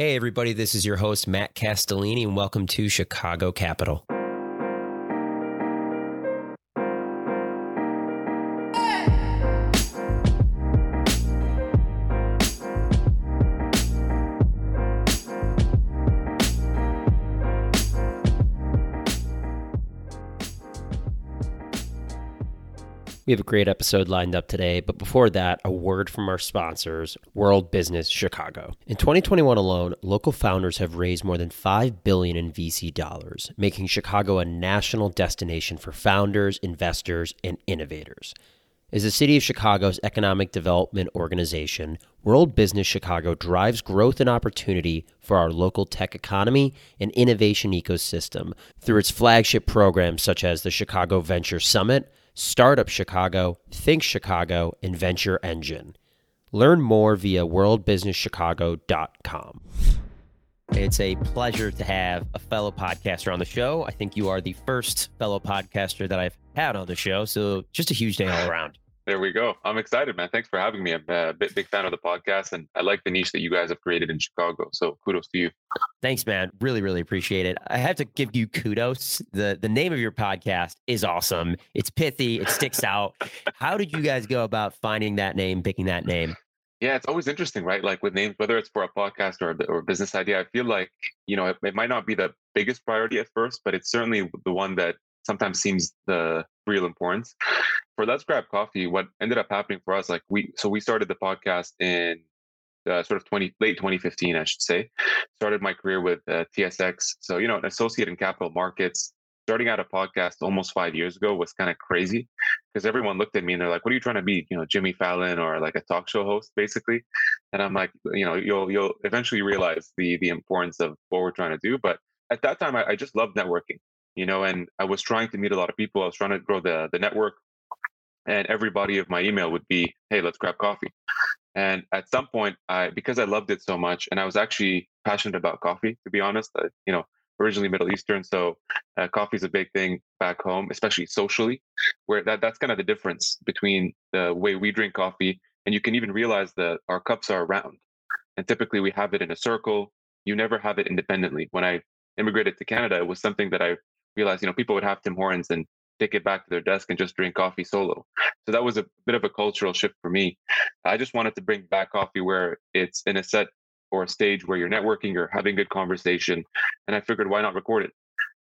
Hey, everybody, this is your host, Matt Castellini, and welcome to Chicago Capital. We have a great episode lined up today, but before that, a word from our sponsors, World Business Chicago. In 2021 alone, local founders have raised more than 5 billion in VC dollars, making Chicago a national destination for founders, investors, and innovators. As the City of Chicago's economic development organization, World Business Chicago drives growth and opportunity for our local tech economy and innovation ecosystem through its flagship programs such as the Chicago Venture Summit, Startup Chicago, Think Chicago, and Venture Engine. Learn more via worldbusinesschicago.com. It's a pleasure to have a fellow podcaster on the show. I think you are the first fellow podcaster that I've had on the show. So just a huge day all around. There we go. I'm excited, man. Thanks for having me. I'm uh, a big, big fan of the podcast and I like the niche that you guys have created in Chicago. So kudos to you. Thanks, man. Really, really appreciate it. I have to give you kudos. The the name of your podcast is awesome. It's pithy, it sticks out. How did you guys go about finding that name, picking that name? Yeah, it's always interesting, right? Like with names, whether it's for a podcast or a, or a business idea, I feel like, you know, it, it might not be the biggest priority at first, but it's certainly the one that sometimes seems the real importance. For Let's Grab Coffee, what ended up happening for us, like we, so we started the podcast in uh, sort of 20 late 2015 i should say. Started my career with uh, tsx so you know an associate in capital markets. Starting out a podcast almost five years ago was kind of crazy because everyone looked at me and they're like what are you trying to be you know jimmy fallon or like a talk show host basically? And i'm like you know you'll you'll eventually realize the the importance of what we're trying to do. But at that time i, I just loved networking you know and i was trying to meet a lot of people. I was trying to grow the the network and everybody of my email would be hey let's grab coffee. And at some point i because i loved it so much and i was actually passionate about coffee to be honest I, you know originally middle eastern so uh, coffee is a big thing back home especially socially where that that's kind of the difference between the way we drink coffee and you can even realize that our cups are round and typically we have it in a circle. You never have it independently. When i immigrated to canada it was something that i realized you know people would have tim hortons and take it back to their desk and just drink coffee solo. So that was a bit of a cultural shift for me. I just wanted to bring back coffee where it's in a set or a stage where you're networking, you're having good conversation. And I figured, why not record it?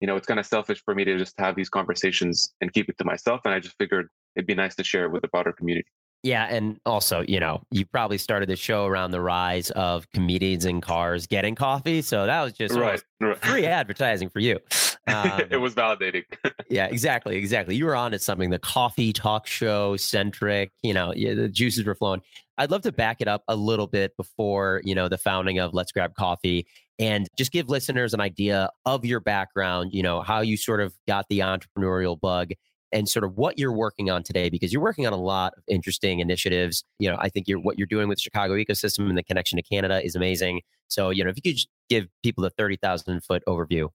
You know, it's kind of selfish for me to just have these conversations and keep it to myself. And I just figured it'd be nice to share it with the broader community. Yeah, and also, you know, you probably started the show around the rise of comedians in cars getting coffee, so that was just right, right. free advertising for you. Um, it was validating. yeah, exactly, exactly. You were on at something the coffee talk show centric. You know, yeah, the juices were flowing. I'd love to back it up a little bit before you know the founding of Let's Grab Coffee, and just give listeners an idea of your background. You know, how you sort of got the entrepreneurial bug and sort of what you're working on today because you're working on a lot of interesting initiatives you know i think you're what you're doing with the chicago ecosystem and the connection to canada is amazing so you know if you could just give people the 30000 foot overview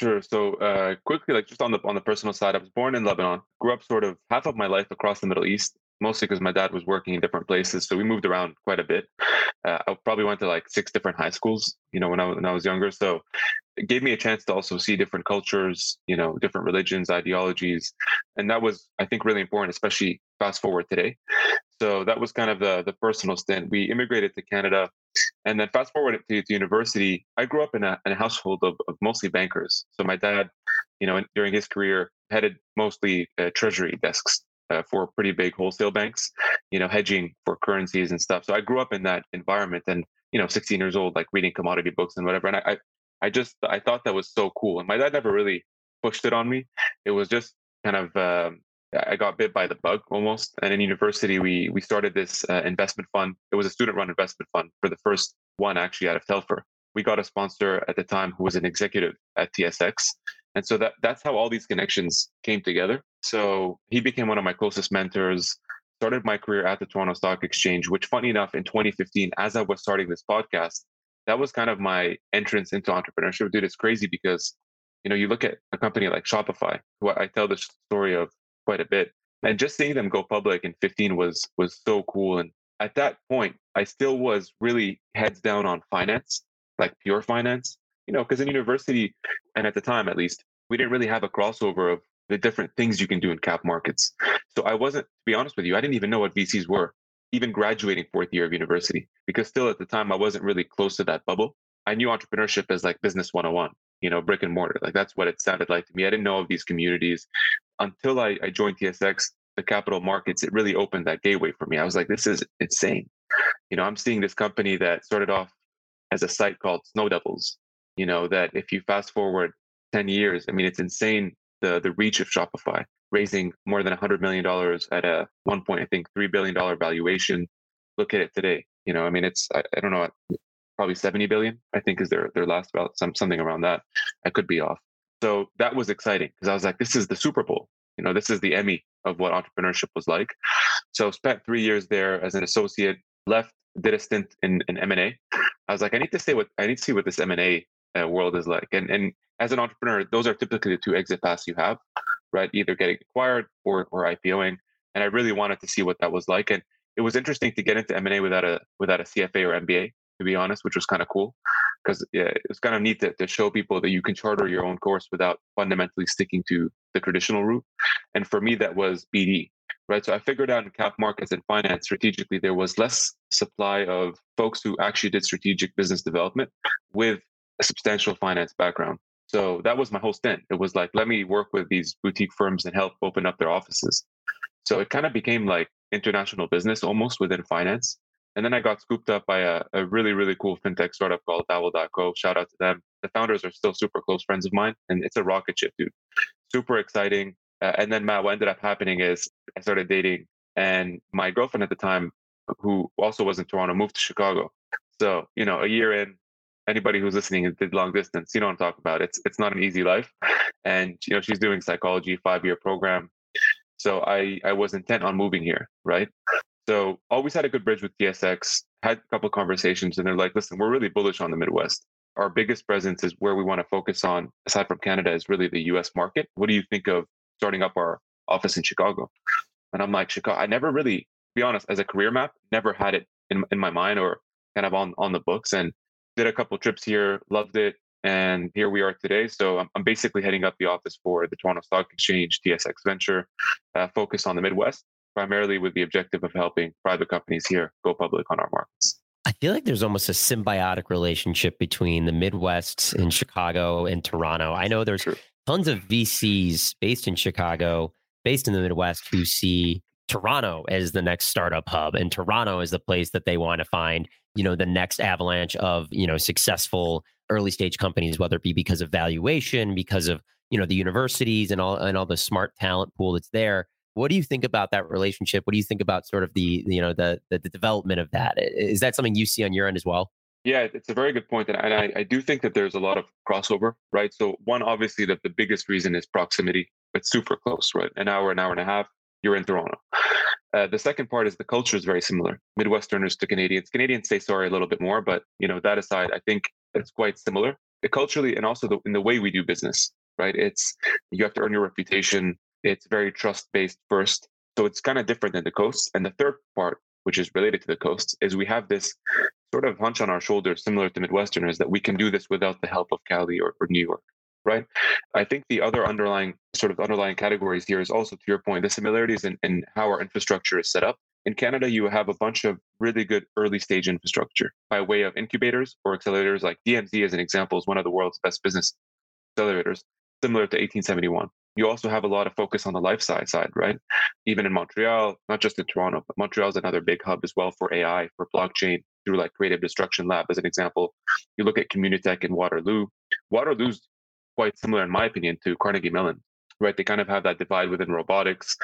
Sure. So uh, quickly, like just on the on the personal side, I was born in Lebanon. Grew up sort of half of my life across the Middle East, mostly because my dad was working in different places. So we moved around quite a bit. Uh, I probably went to like six different high schools, you know, when I when I was younger. So it gave me a chance to also see different cultures, you know, different religions, ideologies, and that was I think really important, especially fast forward today. So that was kind of the the personal stint. We immigrated to Canada and then fast forward to, to university, I grew up in a, in a household of, of, mostly bankers. So my dad, you know, during his career, headed mostly uh, treasury desks uh, for pretty big wholesale banks, you know, hedging for currencies and stuff. So I grew up in that environment, and you know, 16 years old, like reading commodity books and whatever. And I, I, I just I thought that was so cool. And my dad never really pushed it on me. It was just kind of um, I got bit by the bug almost. And in university, we we started this uh, investment fund. It was a student-run investment fund for the first one actually out of Telfer. We got a sponsor at the time who was an executive at TSX, and so that that's how all these connections came together. So he became one of my closest mentors. Started my career at the Toronto Stock Exchange, which, funny enough, in 2015, as I was starting this podcast, that was kind of my entrance into entrepreneurship. Dude, it's crazy because you know you look at a company like Shopify, who I tell the story of quite a bit. And just seeing them go public in 15 was was so cool. And at that point, I still was really heads down on finance. like pure finance. You know, because in university, and at the time at least, we didn't really have a crossover of the different things you can do in cap markets. So I wasn't, to be honest with you, I didn't even know what VCs were, even graduating fourth year of university, because still at the time I wasn't really close to that bubble. I knew entrepreneurship as like business 101, you know, brick and mortar. Like that's what it sounded like to me. I didn't know of these communities until I, I joined TSX, the capital markets. It really opened that gateway for me. I was like, this is insane. You know, I'm seeing this company that started off as a site called Snow Devils, you know, that if you fast forward 10 years, I mean, it's insane the, the reach of Shopify, raising more than $100 million at a one point, I think, $3 billion valuation. Look at it today. You know, I mean, it's, I, I don't know, probably 70 billion, I think is their, their last some, something around that. I could be off. So that was exciting because I was like, this is the Super Bowl. You know, this is the Emmy of what entrepreneurship was like. So spent three years there as an associate, left, did a stint in, in M&A. I was like, I need to stay with, I need to see what this M&A uh, world is like. And, and as an entrepreneur, those are typically the two exit paths you have, right? Either getting acquired or, or IPOing. And I really wanted to see what that was like. And it was interesting to get into M&A without a, without a CFA or MBA to be honest, which was kind of cool because yeah, it was kind of neat to, to show people that you can charter your own course without fundamentally sticking to the traditional route. And for me, that was BD, right? So I figured out in cap markets and finance strategically, there was less supply of folks who actually did strategic business development with a substantial finance background. So that was my whole stint. It was like, let me work with these boutique firms and help open up their offices. So it kind of became like international business almost within finance. And then I got scooped up by a, a really, really cool fintech startup called Dowel.co. Shout out to them. The founders are still super close friends of mine, and it's a rocket ship, dude. Super exciting. Uh, and then, Matt, what ended up happening is I started dating, and my girlfriend at the time, who also was in Toronto, moved to Chicago. So, you know, a year in, anybody who's listening did long distance, you know what I'm talking about. It's it's not an easy life. And, you know, she's doing psychology, five year program. So I, I was intent on moving here, right? So always had a good bridge with TSX, had a couple conversations, and they're like, listen, we're really bullish on the Midwest. Our biggest presence is where we want to focus on, aside from Canada, is really the US market. What do you think of starting up our office in Chicago? And I'm like, Chicago, I never really, be honest, as a career map, never had it in, in my mind or kind of on, on the books. And did a couple trips here, loved it. And here we are today. So I'm, I'm basically heading up the office for the Toronto Stock Exchange, TSX Venture, uh, focus on the Midwest primarily with the objective of helping private companies here go public on our markets. I feel like there's almost a symbiotic relationship between the Midwest and Chicago and Toronto. I know there's True. tons of VCs based in Chicago, based in the Midwest, who see Toronto as the next startup hub, and Toronto is the place that they want to find, you know, the next avalanche of you know successful early stage companies, whether it be because of valuation, because of you know the universities and all and all the smart talent pool that's there. What do you think about that relationship? What do you think about sort of the you know the the, development of that? Is that something you see on your end as well? Yeah, it's a very good point. and I, I do think that there's a lot of crossover, right? So one, obviously, that the biggest reason is proximity. It's super close, right? An hour, an hour and a half, you're in Toronto. Uh, the second part is the culture is very similar. Midwesterners to Canadians. Canadians say sorry a little bit more, but you know that aside, I think it's quite similar culturally and also the, in the way we do business. Right? It's you have to earn your reputation. It's very trust based first. So it's kind of different than the coast. And the third part, which is related to the coast, is we have this sort of hunch on our shoulders, similar to Midwesterners, that we can do this without the help of Cali or, or New York. Right. I think the other underlying sort of underlying categories here is also to your point, the similarities in, in how our infrastructure is set up. In Canada, you have a bunch of really good early stage infrastructure by way of incubators or accelerators, like DMZ, as an example, is one of the world's best business accelerators, similar to 1871 you also have a lot of focus on the life science side, right? Even in Montreal, not just in Toronto, but Montreal is another big hub as well for AI, for blockchain, through like Creative Destruction Lab as an example. You look at Communitech in Waterloo. Waterloo's quite similar, in my opinion, to Carnegie Mellon, right? They kind of have that divide within robotics,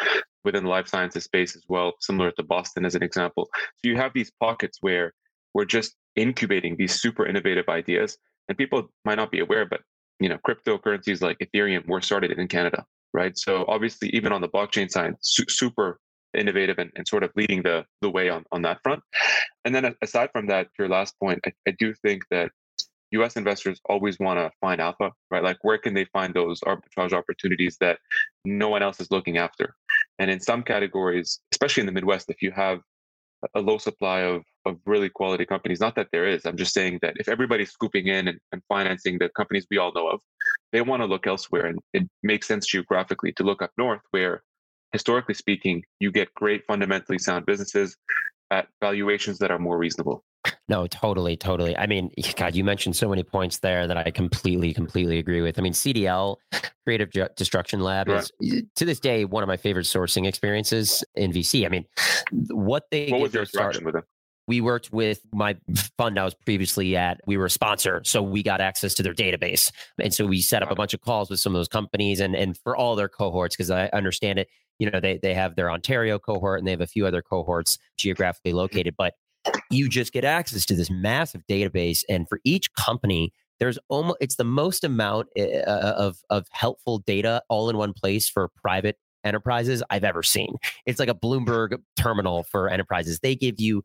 within the life sciences space as well, similar to Boston as an example. So you have these pockets where we're just incubating these super innovative ideas, and people might not be aware, but you know, cryptocurrencies like Ethereum were started in Canada, right? So obviously, even on the blockchain side, su- super innovative and, and sort of leading the the way on on that front. And then aside from that, your last point, I, I do think that U.S. investors always want to find alpha, right? Like where can they find those arbitrage opportunities that no one else is looking after? And in some categories, especially in the Midwest, if you have a low supply of of really quality companies. Not that there is. I'm just saying that if everybody's scooping in and, and financing the companies we all know of, they want to look elsewhere, and it makes sense geographically to look up north, where historically speaking, you get great fundamentally sound businesses at valuations that are more reasonable. No, totally, totally. I mean, God, you mentioned so many points there that I completely, completely agree with. I mean, CDL, Creative Destruction Lab, is to this day one of my favorite sourcing experiences in VC. I mean, what they what was your interaction with them? We worked with my fund I was previously at. We were a sponsor, so we got access to their database, and so we set up a bunch of calls with some of those companies and and for all their cohorts because I understand it. You know, they they have their Ontario cohort and they have a few other cohorts geographically mm-hmm. located, but you just get access to this massive database. And for each company, there's almost it's the most amount eh, uh, of of helpful data all in one place for private enterprises I've ever seen. It's like a Bloomberg terminal for enterprises. They give you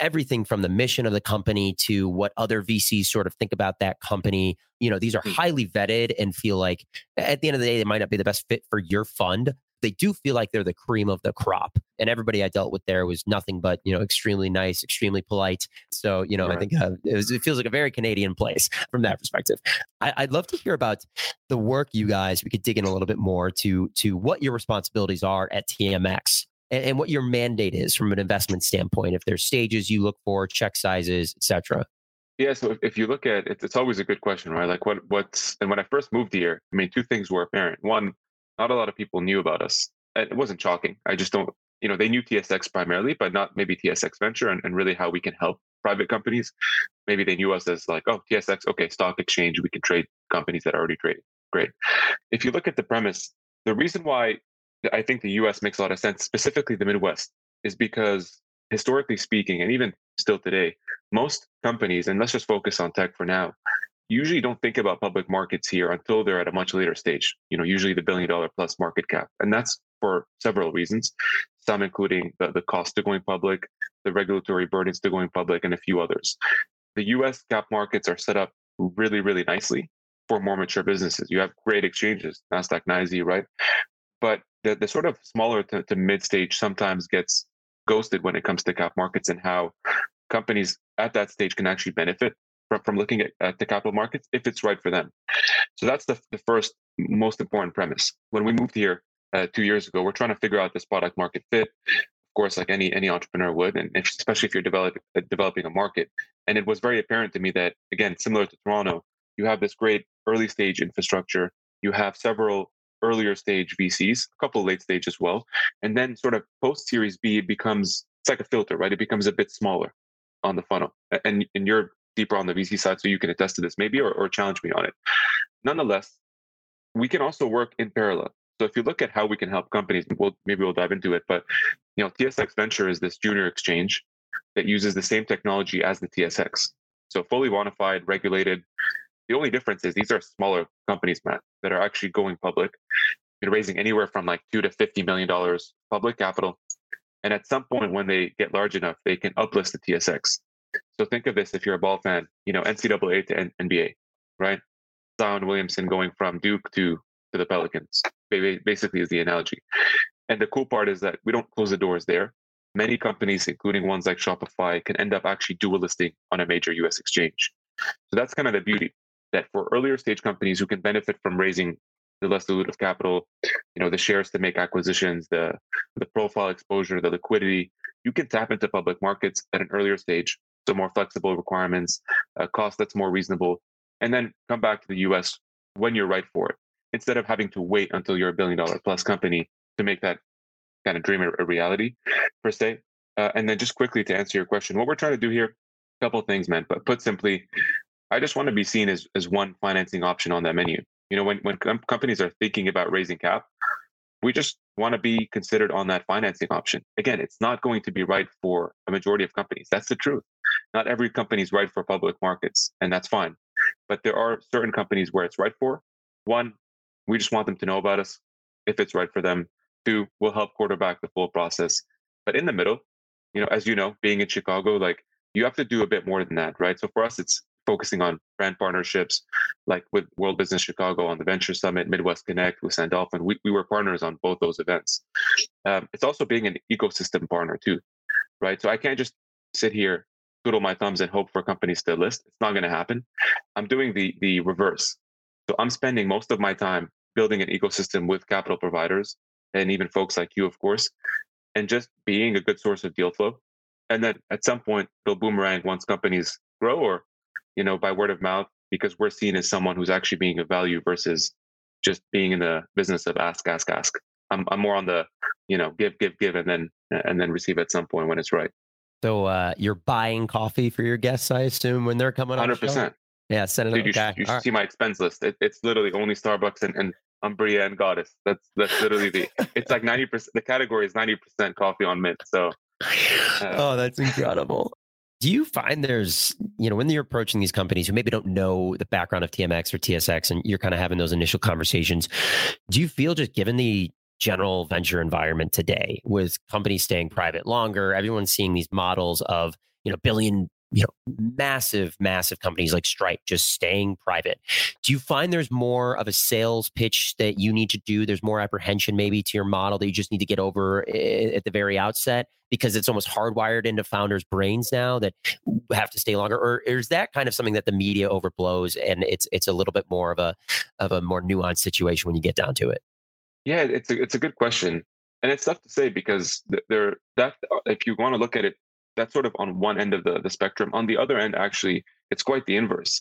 everything from the mission of the company to what other VCs sort of think about that company. You know, these are hmm. highly vetted and feel like at the end of the day, they might not be the best fit for your fund, they do feel like they're the cream of the crop. And everybody I dealt with there was nothing but, you know, extremely nice, extremely polite. So, you know, right. I think uh, it, was, it, feels like a very Canadian place from that perspective. I, I'd love to hear about the work you guys, we could dig in a little bit more to, to what your responsibilities are at TMX and, and what your mandate is from an investment standpoint. If there's stages you look for, check sizes, etc. Yeah, so if, if you look at it, it's always a good question, right? Like what what's and when I first moved here, I mean, two things were apparent. One, not a lot of people knew about us. It wasn't shocking. I just don't, you know, they knew TSX primarily, but not maybe TSX Venture and, and really how we can help private companies. Maybe they knew us as like, oh, TSX, okay, stock exchange, we can trade companies that are already trading. Great. If you look at the premise, the reason why I think the US makes a lot of sense, specifically the Midwest, is because historically speaking, and even still today, most companies, and let's just focus on tech for now, usually don't think about public markets here until they're at a much later stage. You know, usually the billion dollar plus market cap. And that's for several reasons, some including the, the cost to going public, the regulatory burdens to going public, and a few others. The US cap markets are set up really, really nicely for more mature businesses. You have great exchanges, NASDAQ, NYSE, right? But the, the sort of smaller to, to mid stage sometimes gets ghosted when it comes to cap markets and how companies at that stage can actually benefit from, from looking at, at the capital markets if it's right for them. So that's the, the first most important premise. When we moved here uh, two years ago, we're trying to figure out this product market fit. Of course, like any any entrepreneur would, and especially if you're developing uh, developing a market. And it was very apparent to me that again, similar to Toronto, you have this great early stage infrastructure. You have several earlier stage VCs, a couple late stage as well, and then sort of post Series B, it becomes it's like a filter, right? It becomes a bit smaller on the funnel. And and you're deeper on the VC side so you can attest to this maybe or, or challenge me on it. Nonetheless, we can also work in parallel. So if you look at how we can help companies, we'll, maybe we'll dive into it. But you know, TSX Venture is this junior exchange that uses the same technology as the TSX. So fully bonified, regulated. The only difference is these are smaller companies, Matt, that are actually going public. You're raising anywhere from like two to fifty million dollars public capital, and at some point when they get large enough, they can uplist the TSX. So think of this if you're a ball fan, you know, NCAA to N- NBA, right? Zion Williamson going from Duke to to the Pelicans, basically is the analogy. And the cool part is that we don't close the doors there. Many companies, including ones like Shopify, can end up actually dual listing on a major US exchange. So that's kind of the beauty that for earlier stage companies who can benefit from raising the less dilutive capital, you know, the shares to make acquisitions, the the profile exposure, the liquidity, you can tap into public markets at an earlier stage so more flexible requirements, a cost that's more reasonable, and then come back to the US when you're right for it, instead of having to wait until you're a billion dollar plus company to make that kind of dream a reality, per se. Uh, and then just quickly to answer your question, what we're trying to do here, a couple of things, man. But put simply, I just want to be seen as, as one financing option on that menu. You know, when, when com- companies are thinking about raising cap, we just want to be considered on that financing option. Again, it's not going to be right for a majority of companies. That's the truth. Not every company is right for public markets, and that's fine. But there are certain companies where it's right for. One, we just want them to know about us if it's right for them. Two, we'll help quarterback the full process. But in the middle, you know, as you know, being in Chicago, like you have to do a bit more than that, right? So for us, it's focusing on brand partnerships, like with World Business Chicago on the Venture Summit, Midwest Connect with Sandalphon. We, we were partners on both those events. Um, it's also being an ecosystem partner too. right? So I can't just sit here, twiddle my thumbs, and hope for companies to list. It's not going to happen. I'm doing the the reverse. So I'm spending most of my time building an ecosystem with capital providers and even folks like you, of course, and just being a good source of deal flow. And then at some point, it'll boomerang once companies grow or, you know, by word of mouth, because we're seen as someone who's actually being of value versus just being in the business of ask, ask, ask. I'm, I'm more on the, you know, give, give, give, and then and then receive at some point when it's right. So uh, you're buying coffee for your guests, I assume, when they're coming on. Hundred percent. Yeah, send it. Dude, you should, you should see my expense list. It, it's literally only Starbucks and, and Umbria and Goddess. That's that's literally the. It's like ninety percent. The category is ninety percent coffee on mint. So. Uh, oh, that's incredible. Do you find there's, you know, when you're approaching these companies who maybe don't know the background of TMX or TSX and you're kind of having those initial conversations, do you feel just given the general venture environment today with companies staying private longer, everyone's seeing these models of, you know, billion you know massive massive companies like stripe just staying private. Do you find there's more of a sales pitch that you need to do? There's more apprehension maybe to your model that you just need to get over eh, at the very outset because it's almost hardwired into founders brains now that have to stay longer? Or is that kind of something that the media overblows and it's it's a little bit more of a of a more nuanced situation when you get down to it yeah it's a, it's a good question and it's tough to say because there that if you want to look at it that's sort of on one end of the, the spectrum. On the other end, actually, it's quite the inverse.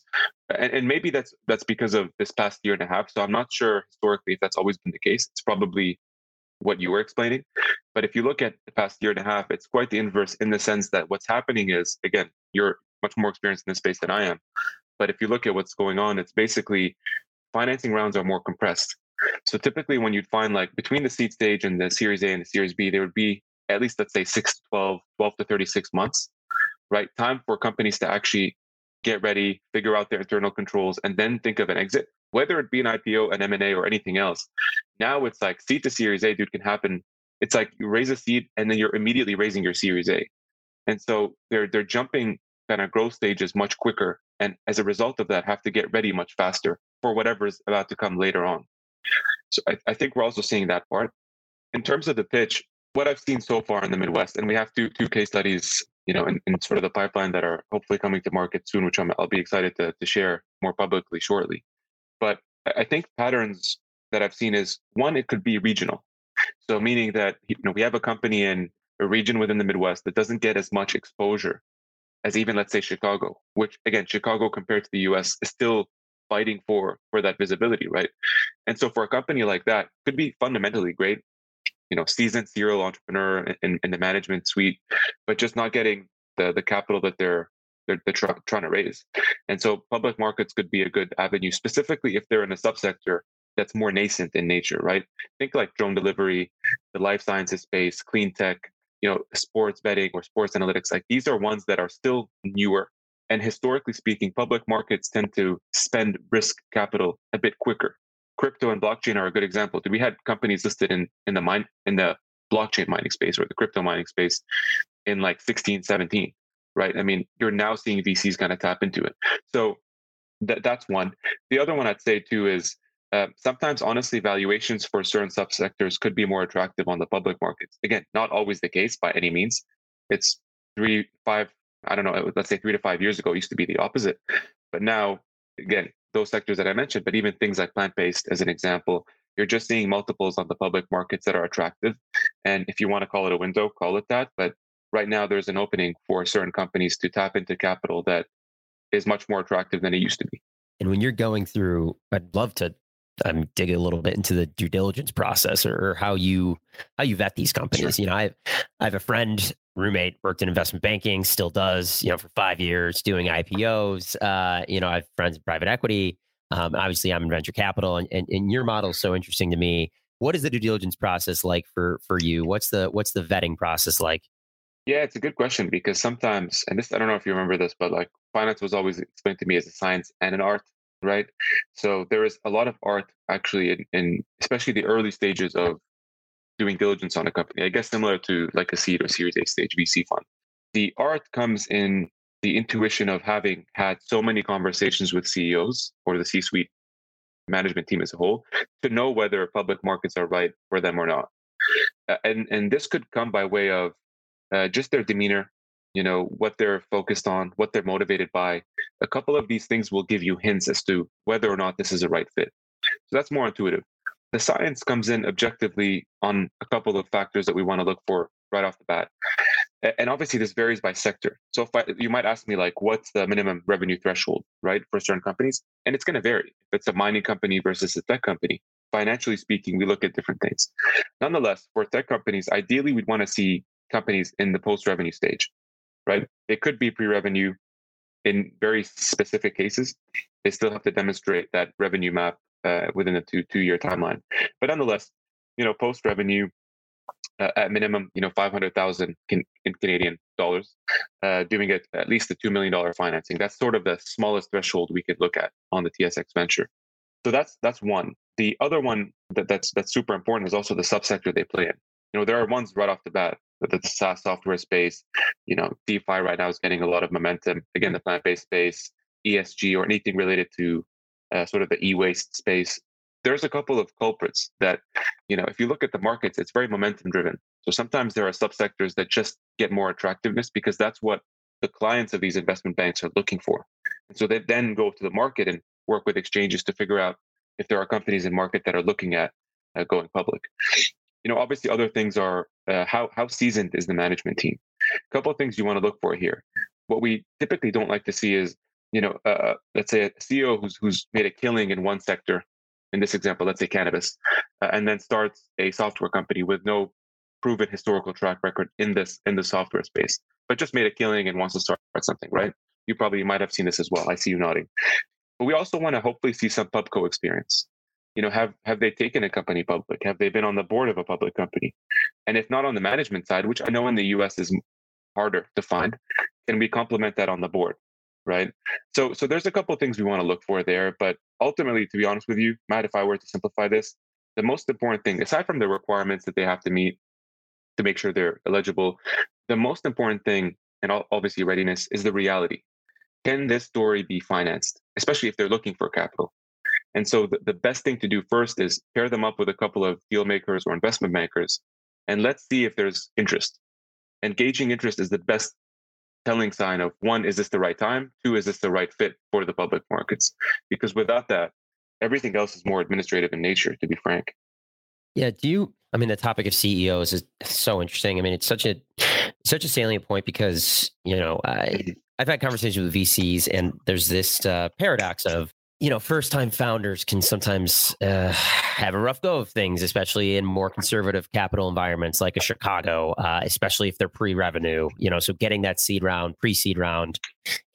And, and maybe that's that's because of this past year and a half. So I'm not sure historically if that's always been the case. It's probably what you were explaining. But if you look at the past year and a half, it's quite the inverse in the sense that what's happening is, again, you're much more experienced in this space than I am. But if you look at what's going on, it's basically financing rounds are more compressed. So typically, when you'd find like between the seed stage and the Series A and the Series B, there would be at least let's say 6 to 12 12 to 36 months right? Time for companies to actually get ready figure out their internal controls and then think of an exit. Whether it be an ipo an m&a or anything else now it's like seed to series a dude can happen. It's like you raise a seed and then you're immediately raising your series a. And so they're they're jumping kind of growth stages much quicker and as a result of that have to get ready much faster for whatever is about to come later on so I, I think we're also seeing that part in terms of the pitch what I've seen so far in the Midwest, and we have two two case studies, you know, in, in sort of the pipeline that are hopefully coming to market soon, which i will be excited to, to share more publicly shortly. But I think patterns that I've seen is one, it could be regional. So meaning that you know we have a company in a region within the Midwest that doesn't get as much exposure as even let's say Chicago, which again Chicago compared to the US is still fighting for for that visibility, right? And so for a company like that, could be fundamentally great you know seasoned serial entrepreneur in, in the management suite, but just not getting the the capital that they're they're, they're try, trying to raise. And so public markets could be a good avenue, specifically if they're in a subsector that's more nascent in nature, right? Think like drone delivery, the life sciences space, clean tech, you know, sports betting or sports analytics. Like these are ones that are still newer. And historically speaking, public markets tend to spend risk capital a bit quicker crypto and blockchain are a good example. We had companies listed in in the mine in the blockchain mining space or the crypto mining space in like 16, 17, right? I mean, you're now seeing VCs kind of tap into it. So that that's one. The other one I'd say too is uh, sometimes honestly valuations for certain subsectors could be more attractive on the public markets. Again, not always the case by any means. It's three, five, I don't know, let's say three to five years ago used to be the opposite. But now, again, those sectors that I mentioned, but even things like plant based, as an example, you're just seeing multiples on the public markets that are attractive. And if you want to call it a window, call it that. But right now, there's an opening for certain companies to tap into capital that is much more attractive than it used to be. And when you're going through, I'd love to um, dig a little bit into the due diligence process or, or how you how you vet these companies. Sure. You know, I I have a friend roommate worked in investment banking, still does, you know, for five years doing IPOs. Uh, you know, I have friends in private equity. Um, obviously, I'm in venture capital, and, and, and your model is so interesting to me. What is the due diligence process like for for you? What's the what's the vetting process like? Yeah, it's a good question because sometimes, and this I don't know if you remember this, but like finance was always explained to me as a science and an art, right? So there is a lot of art actually in, in especially the early stages of doing diligence on a company. I guess similar to like a seed or Series A stage VC fund. The art comes in the intuition of having had so many conversations with CEOs or the C-suite management team as a whole to know whether public markets are right for them or not. And and this could come by way of uh, just their demeanor, you know, what they're focused on, what they're motivated by. A couple of these things will give you hints as to whether or not this is a right fit. So that's more intuitive. The science comes in objectively on a couple of factors that we want to look for right off the bat. And obviously, this varies by sector. So, if I, you might ask me, like, what's the minimum revenue threshold, right, for certain companies? And it's going to vary. If it's a mining company versus a tech company, financially speaking, we look at different things. Nonetheless, for tech companies, ideally, we'd want to see companies in the post revenue stage, right? It could be pre revenue in very specific cases. They still have to demonstrate that revenue map uh, within a two two year timeline. But nonetheless, you know, post revenue, uh, at minimum, you know, 500,000 in, in Canadian dollars, uh, doing it at least a $2 million financing. That's sort of the smallest threshold we could look at on the TSX venture. So that's, that's one. The other one that, that's, that's super important is also the subsector they play in. You know, there are ones right off the bat that the SaaS software space, you know, DeFi right now is getting a lot of momentum. Again, the plant-based space, ESG or anything related to uh, sort of the e-waste space there's a couple of culprits that, you know, if you look at the markets, it's very momentum driven. So sometimes there are subsectors that just get more attractiveness because that's what the clients of these investment banks are looking for. And so they then go to the market and work with exchanges to figure out if there are companies in market that are looking at uh, going public. You know, obviously, other things are uh, how how seasoned is the management team. A couple of things you want to look for here. What we typically don't like to see is, you know, uh, let's say a CEO who's who's made a killing in one sector in this example, let's say cannabis, uh, and then starts a software company with no proven historical track record in this in the software space, but just made a killing and wants to start something, right? You probably might have seen this as well. I see you nodding. But we also want to hopefully see some pubco experience. You know, have have they taken a company public? Have they been on the board of a public company? And if not on the management side, which I know in the US is harder to find, can we complement that on the board? Right? So so there's a couple things we want to look for there, but ultimately, to be honest with you, Matt, if I were to simplify this, the most important thing, aside from the requirements that they have to meet to make sure they're eligible, the most important thing, and obviously readiness, is the reality. Can this story be financed, especially if they're looking for capital? And so the, the best thing to do first is pair them up with a couple of deal makers or investment bankers, and let's see if there's interest. Engaging interest is the best telling sign of one, is this the right time? Two, is this the right fit for the public markets? Because without that, everything else is more administrative in nature, to be frank. Yeah. Do you, I mean, the topic of CEOs is so interesting. I mean, it's such a, such a salient point because, you know, I, mm-hmm. I've had conversations with VCs and there's this uh, paradox of you know, first time founders can sometimes uh, have a rough go of things, especially in more conservative capital environments like a Chicago, uh, especially if they're pre revenue. You know, so getting that seed round, pre seed round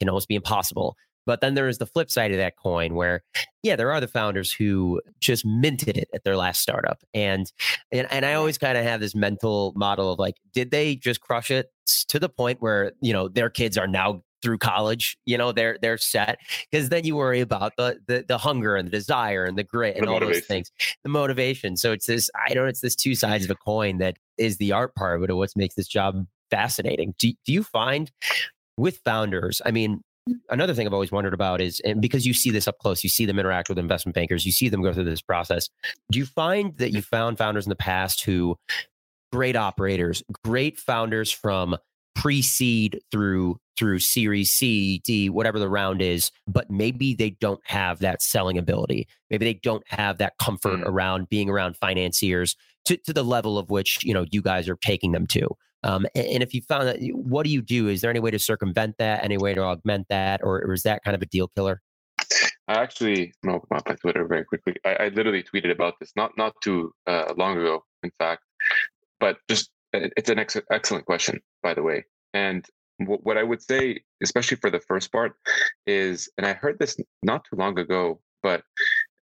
can almost be impossible. But then there is the flip side of that coin where, yeah, there are the founders who just minted it at their last startup. And and, and I always kind of have this mental model of like, did they just crush it to the point where, you know, their kids are now through college you know they're they're set because then you worry about the, the the hunger and the desire and the grit and the all motivation. those things. The motivation. So it's this i don't it's this two sides of a coin that is the art part but it what makes this job fascinating. Do, do you find with founders i mean mm. another thing i've always wondered about is and because you see this up close you see them interact with investment bankers you see them go through this process do you find that you found founders in the past who great operators great founders from pre-seed through through series C, D, whatever the round is, but maybe they don't have that selling ability. Maybe they don't have that comfort mm. around being around financiers to, to the level of which, you know, you guys are taking them to. Um, and, and, if you found that, what do you do? Is there any way to circumvent that? Any way to augment that? Or, or is that kind of a deal killer? I actually know about my Twitter very quickly. I, I, literally tweeted about this not not too uh, long ago, in fact, but just it's an ex- excellent question, by the way. And what I would say, especially for the first part, is, and I heard this not too long ago, but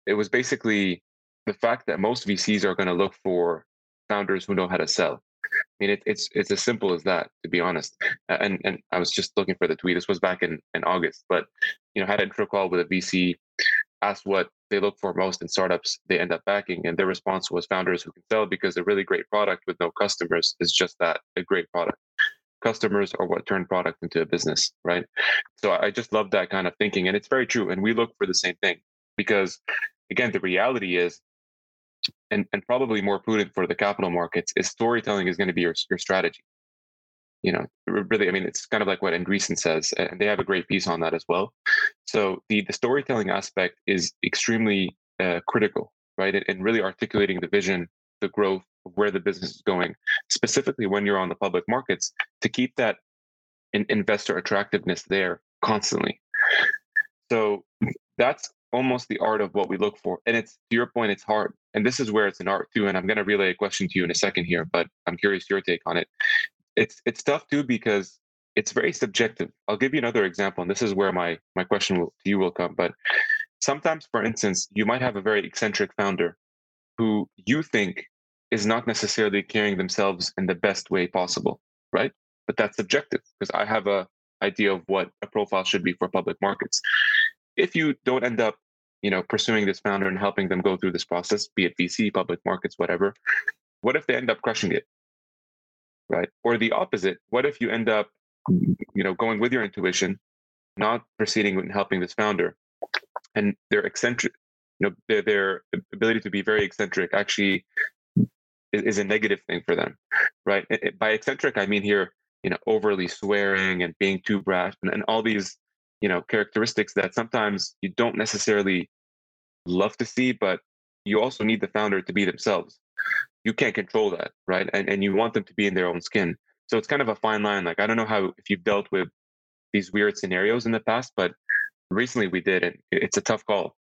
it was basically the fact that most VCs are going to look for founders who know how to sell. I mean, it, it's it's as simple as that, to be honest. And and I was just looking for the tweet. This was back in, in August, but you know, had an intro call with a VC, asked what they look for most in startups they end up backing, and their response was founders who can sell because a really great product with no customers is just that, a great product customers are what turn product into a business, right? So I just love that kind of thinking. And it's very true. And we look for the same thing because, again, the reality is, and, and probably more prudent for the capital markets, is storytelling is going to be your, your strategy. You know, really, I mean, it's kind of like what Andreessen says, and they have a great piece on that as well. So the the storytelling aspect is extremely uh, critical, right? And, really articulating the vision, the growth, where the business is going, specifically when you're on the public markets, to keep that in investor attractiveness there constantly. So that's almost the art of what we look for. And it's to your point, it's hard. And this is where it's an art too. And I'm going to relay a question to you in a second here, but I'm curious your take on it. It's it's tough too because it's very subjective. I'll give you another example, and this is where my my question will, to you will come. But sometimes, for instance, you might have a very eccentric founder who you think is not necessarily carrying themselves in the best way possible, right? But that's subjective because I have a idea of what a profile should be for public markets. If you don't end up, you know, pursuing this founder and helping them go through this process, be it VC, public markets, whatever, what if they end up crushing it? Right? Or the opposite, what if you end up, you know, going with your intuition, not proceeding and helping this founder, and their eccentric, you know, their, their ability to be very eccentric actually is, is a negative thing for them, right? It, it, by eccentric, I mean here, you know, overly swearing and being too brash and, and all these, you know, characteristics that sometimes you don't necessarily love to see, but you also need the founder to be themselves. You can't control that, right? And and you want them to be in their own skin. So it's kind of a fine line. Like I don't know how if you've dealt with these weird scenarios in the past, but recently we did, and it's a tough call.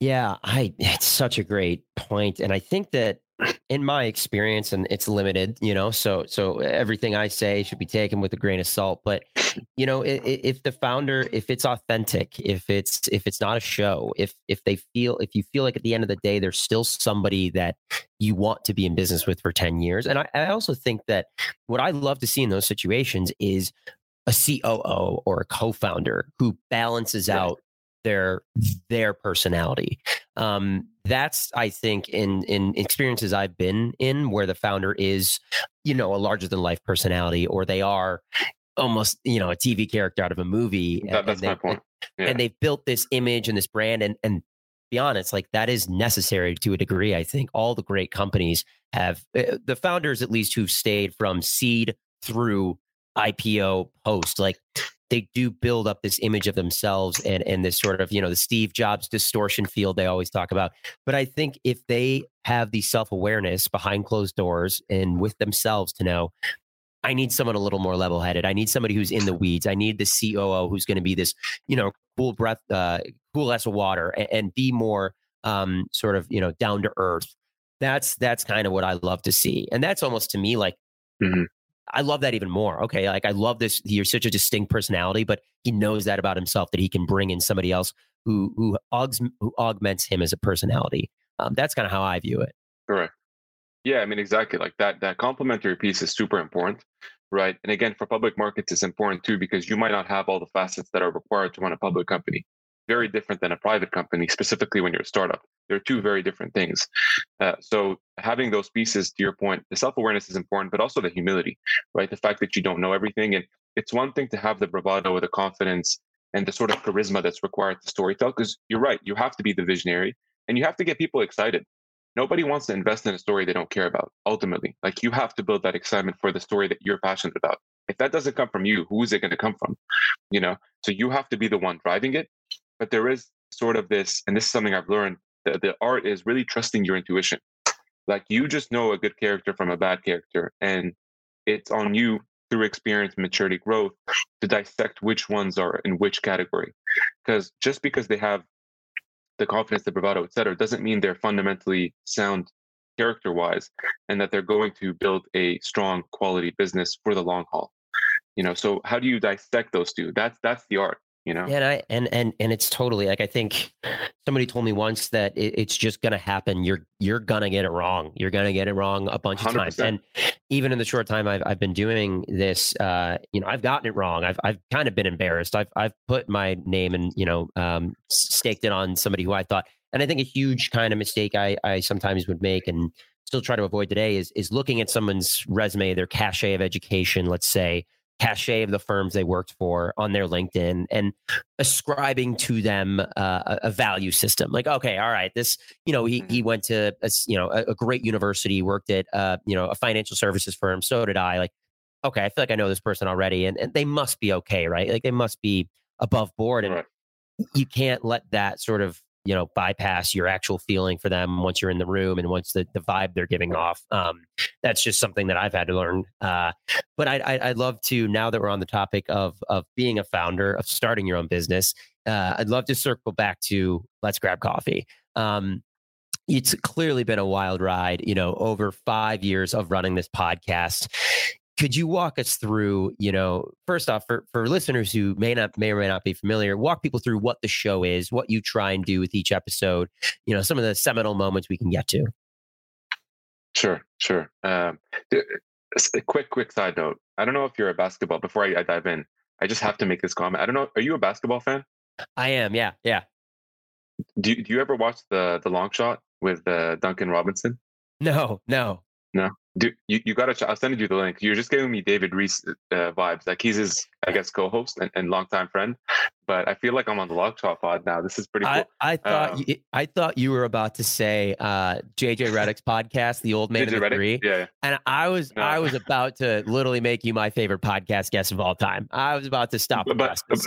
Yeah, I it's such a great point and I think that in my experience and it's limited, you know, so so everything I say should be taken with a grain of salt, but you know, if, if the founder if it's authentic, if it's if it's not a show, if if they feel if you feel like at the end of the day there's still somebody that you want to be in business with for 10 years. And I, I also think that what I love to see in those situations is a COO or a co-founder who balances out their their personality. Um, that's I think in in experiences I've been in where the founder is, you know, a larger than life personality, or they are almost you know a TV character out of a movie. That, that's they, my point. Yeah. And they've built this image and this brand, and and be honest, like that is necessary to a degree. I think all the great companies have uh, the founders, at least, who've stayed from seed through IPO post. Like they do build up this image of themselves and and this sort of you know the Steve Jobs distortion field they always talk about. But I think if they have the self awareness behind closed doors and with themselves to know. I need someone a little more level headed. I need somebody who's in the weeds. I need the COO who's going to be this, you know, cool breath, uh, cool less of water, and, and be more um, sort of, you know, down to earth. That's that's kind of what I love to see, and that's almost to me like mm-hmm. I love that even more. Okay, like I love this. You're such a distinct personality, but he knows that about himself that he can bring in somebody else who who, who augments him as a personality. Um, that's kind of how I view it. Correct. Yeah, I mean exactly like that. That complementary piece is super important, right? And again, for public markets, it's important too because you might not have all the facets that are required to run a public company very different than a private company, specifically when you're a startup. They're two very different things. Uh, so having those pieces, to your point, the self-awareness is important, but also the humility, right? The fact that you don't know everything. And it's one thing to have the bravado or the confidence and the sort of charisma that's required to storytell, because you're right, you have to be the visionary and you have to get people excited. Nobody wants to invest in a story they don't care about, ultimately. Like you have to build that excitement for the story that you're passionate about. If that doesn't come from you, who is it going to come from? You know, so you have to be the one driving it but there is sort of this, and this is something I've learned. The, the art is really trusting your intuition. Like you just know a good character from a bad character, and it's on you through experience, maturity, growth to dissect which ones are in which category. Because just because they have the confidence, the bravado, et cetera, doesn't mean they're fundamentally sound character wise and that they're going to build a strong quality business for the long haul. You know, so how do you dissect those two? That's that's the art you know? And i and and and it's totally like i think somebody told me once that it, it's just gonna happen. You're you're gonna get it wrong. You're gonna get it wrong a bunch of 100%. times. and even in the short time i've, I've been doing this uh you know i've gotten it wrong. I've i've kind of been embarrassed. I've i've put my name and you know um staked it on somebody who i thought and i think a huge kind of mistake i i sometimes would make and still try to avoid today is is looking at someone's resume their cachet of education let's say cachet of the firms they worked for on their LinkedIn and ascribing to them uh, a value system. Like, okay, all right, this, you know, he, he mm-hmm. went to, a, you know, a, a great university, worked at, uh, you know, a financial services firm. So did I. Like, okay, I feel like I know this person already, and, and they must be okay, right? Like they must be above board, and Right. you can't let that sort of you know bypass your actual feeling for them once you're in the room and once the, the vibe they're giving off. Um, that's just something that I've had to learn. Uh, but I, I, I'd love to now that we're on the topic of of being a founder of starting your own business. Uh, I'd love to circle back to let's grab coffee. Um, it's clearly been a wild ride, you know, over five years of running this podcast. Could you walk us through, you know, first off, for, for listeners who may not may or may not be familiar, walk people through what the show is, what you try and do with each episode, you know, some of the seminal moments we can get to. Sure, sure. Um, a quick, quick side note. I don't know if you're a basketball. Before I, I dive in, I just have to make this comment. I don't know. Are you a basketball fan? I am, yeah, yeah. Do you, do you ever watch the the long shot with uh, Duncan Robinson? No, no. No, do you, you got to? I'll send you the link. You're just giving me David Reese uh, vibes. Like he's his, I guess, co-host and, and longtime friend. But I feel like I'm on the shot pod now. This is pretty cool. I, I thought Um, you, I thought you were about to say uh, JJ Redick's podcast, The Old Man you and the it? Yeah. And I was No. I was about to literally make you my favorite podcast guest of all time. I was about to stop. the but, but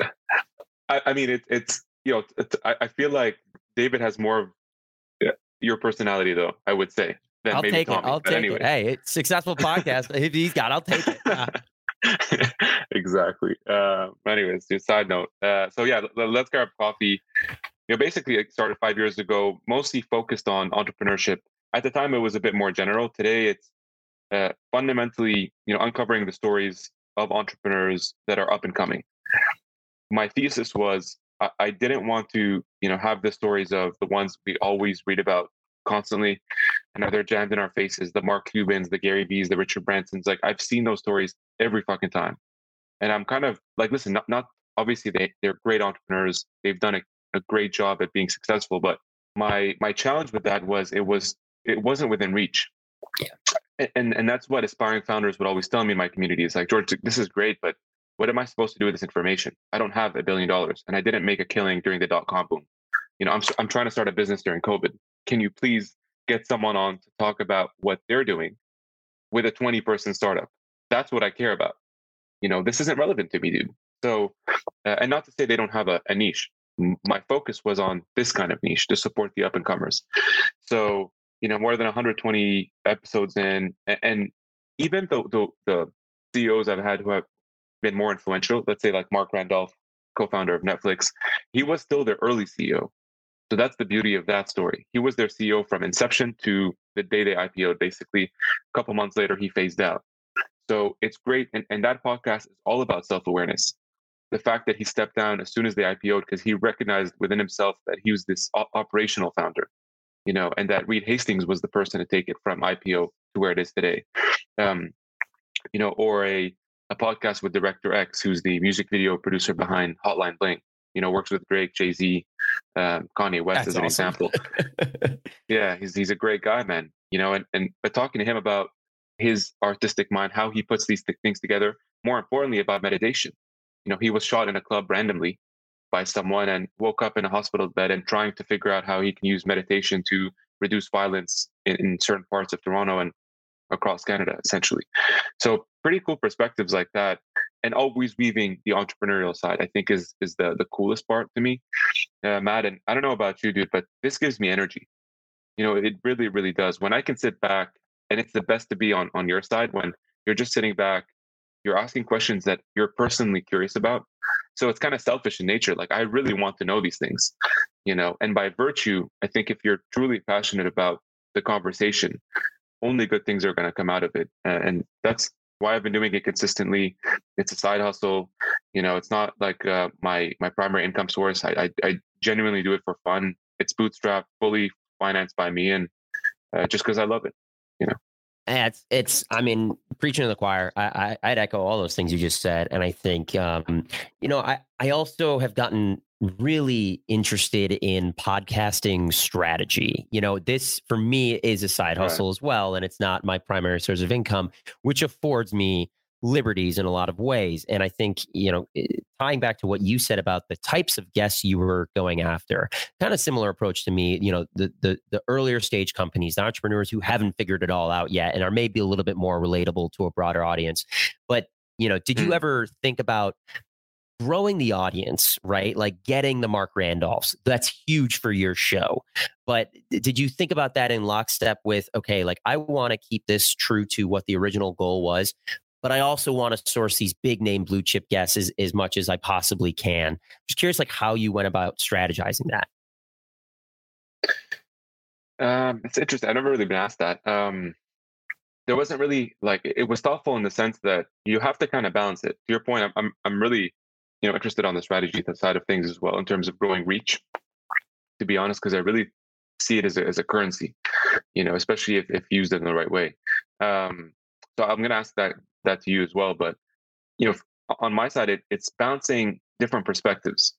I, I mean, it, it's you know, it's, I, I feel like David has more of uh, your personality, though. I would say than I'll take Tommy. it. I'll But take anyway. it. Hey, it's successful podcast. if he's got, I'll take it. Uh, exactly. Uh, anyways, just side note. Uh, so yeah, let's grab coffee. You know, basically, it started five years ago, mostly focused on entrepreneurship. At the time, it was a bit more general. Today, it's uh, fundamentally, you know, uncovering the stories of entrepreneurs that are up and coming. My thesis was I, I didn't want to, you know, have the stories of the ones we always read about constantly and they're jammed in our faces the mark cubans the gary v's the richard bransons like i've seen those stories every fucking time. And i'm kind of like listen not, not obviously they, they're great entrepreneurs. They've done a, a great job at being successful but my my challenge with that was it was it wasn't within reach. Yeah. and and that's what aspiring founders would always tell me in my community. Is like george this is great but what am i supposed to do with this information? I don't have a billion dollars and i didn't make a killing during the dot-com boom. You know i'm, I'm trying to start a business during covid. Can you please get someone on to talk about what they're doing with a 20 person startup. That's what i care about. You know this isn't relevant to me dude. So uh, and not to say they don't have a, a niche. My focus was on this kind of niche to support the up and comers so you know more than 120 episodes in a- and even the, the the ceos i've had who have been more influential let's say like Marc Randolph co-founder of netflix he was still their early ceo so that's the beauty of that story. He was their CEO from inception to the day they IPO'd. Basically, a couple months later, he phased out. So it's great, and, and that podcast is all about self awareness. The fact that he stepped down as soon as they IPO'd because he recognized within himself that he was this o- operational founder, you know, and that Reed Hastings was the person to take it from IPO to where it is today. Um, you know, or a a podcast with Director X, who's the music video producer behind Hotline Bling. You know, works with Drake, Jay Z, um, Kanye West That's as an awesome. example. Yeah, he's he's a great guy, man. You know, and and but talking to him about his artistic mind, how he puts these th- things together. More importantly, about meditation. You know, he was shot in a club randomly by someone and woke up in a hospital bed and trying to figure out how he can use meditation to reduce violence in, in certain parts of Toronto and across Canada, essentially. So pretty cool perspectives like that, and always weaving the entrepreneurial side. I think is is the the coolest part to me, uh. And I don't know about you, dude, but this gives me energy you know it really really does when i can sit back and it's the best to be on on your side when you're just sitting back you're asking questions that you're personally curious about so it's kind of selfish in nature like i really want to know these things you know and by virtue i think if you're truly passionate about the conversation only good things are going to come out of it Uh, and that's why i've been doing it consistently. It's a side hustle. You know it's not like uh, my my primary income source. I, I i genuinely do it for fun. It's bootstrapped fully financed by me and uh, just because I love it. It's it's. I mean, preaching to the choir. I, I I'd echo all those things you just said, and I think um, you know, I I also have gotten really interested in podcasting strategy. You know, this for me is a side Right. hustle as well, and it's not my primary source of income, which affords me liberties in a lot of ways. And I think, you know, tying back to what you said about the types of guests you were going after, kind of similar approach to me, you know, the the the earlier stage companies, the entrepreneurs who haven't figured it all out yet and are maybe a little bit more relatable to a broader audience. But, you know, did you mm. ever think about growing the audience, right? Like getting the Marc Randolphs. That's huge for your show. But did you think about that in lockstep with, okay, like I want to keep this true to what the original goal was, but I also want to source these big name blue chip guests as, as much as I possibly can. I'm Just curious, like how you went about strategizing that. Um, it's interesting. I've never really been asked that. Um, there wasn't really like it was thoughtful in the sense that you have to kind of balance it. To your point, I'm I'm, I'm really you know interested on the strategy side of things as well in terms of growing reach. To be honest, because I really see it as a, as a currency, you know, especially if, if used in the right way. Um, so I'm going to ask that that to you as well. But you know, on my side, it, it's bouncing different perspectives,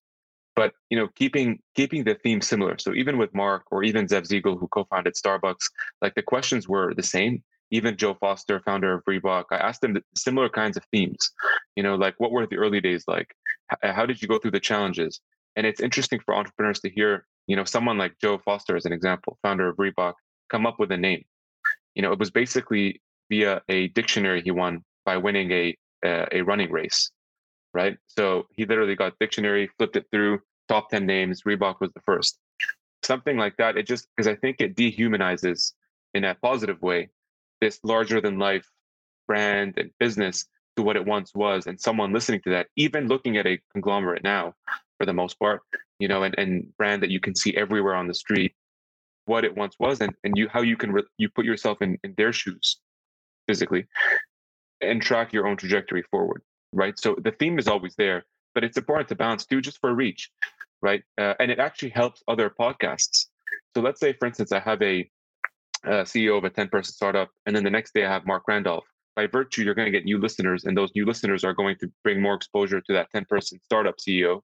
but you know, keeping keeping the theme similar. So even with Marc or even Zev Siegl, who co-founded Starbucks, like the questions were the same. Even Joe Foster, founder of Reebok, I asked them similar kinds of themes. You know, like what were the early days like? Uh, how did you go through the challenges? And it's interesting for entrepreneurs to hear, you know, someone like Joe Foster, as an example, founder of Reebok, come up with a name. You know, it was basically via a dictionary he won by winning a uh, a running race, right? So he literally got dictionary, flipped it through, top ten names. Reebok was the first. Something like that. It just because I think it dehumanizes in a positive way this larger than life brand and business to what it once was, and someone listening to that, even looking at a conglomerate now, for the most part, you know, and, and brand that you can see everywhere on the street, what it once was, and, and you how you can re- you put yourself in, in their shoes physically and track your own trajectory forward, right? So the theme is always there, but it's important to balance too, just for reach, right? Uh, and it actually helps other podcasts. So let's say, for instance, I have a, a CEO of a 10 person startup, and then the next day I have Marc Randolph. By virtue, you're going to get new listeners, and those new listeners are going to bring more exposure to that 10 person startup CEO,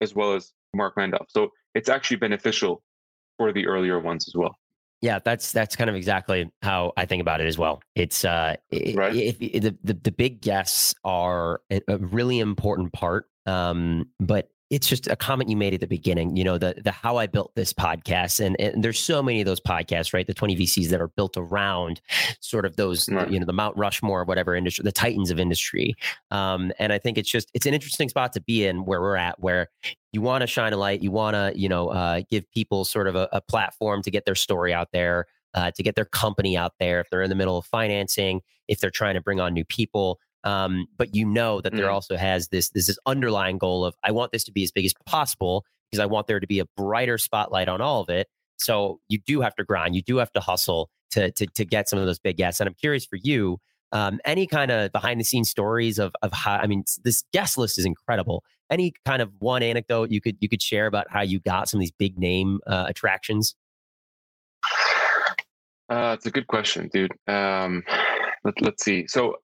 as well as Marc Randolph. So it's actually beneficial for the earlier ones as well. Yeah, that's that's kind of exactly how I think about it as well. It's uh, right. if, the, the the big guests are a really important part, um, but it's just a comment you made at the beginning you know the the how i built this podcast and, and there's so many of those podcasts right? The 20 vcs that are built around sort of those right. you know the mount rushmore whatever industry the titans of industry. Um, and i think it's just it's an interesting spot to be in where we're at where you want to shine a light you want to you know uh, give people sort of a, a, platform to get their story out there uh, to get their company out there if they're in the middle of financing if they're trying to bring on new people um, but you know that there mm. also has this, this this underlying goal of I want this to be as big as possible because I want there to be a brighter spotlight on all of it. So you do have to grind, you do have to hustle to to to get some of those big guests. And I'm curious for you, um, any kind of behind the scenes stories of of how I mean this guest list is incredible. Any kind of one anecdote you could you could share about how you got some of these big name uh, attractions? Uh, it's a good question, dude. Um, let, let's see. So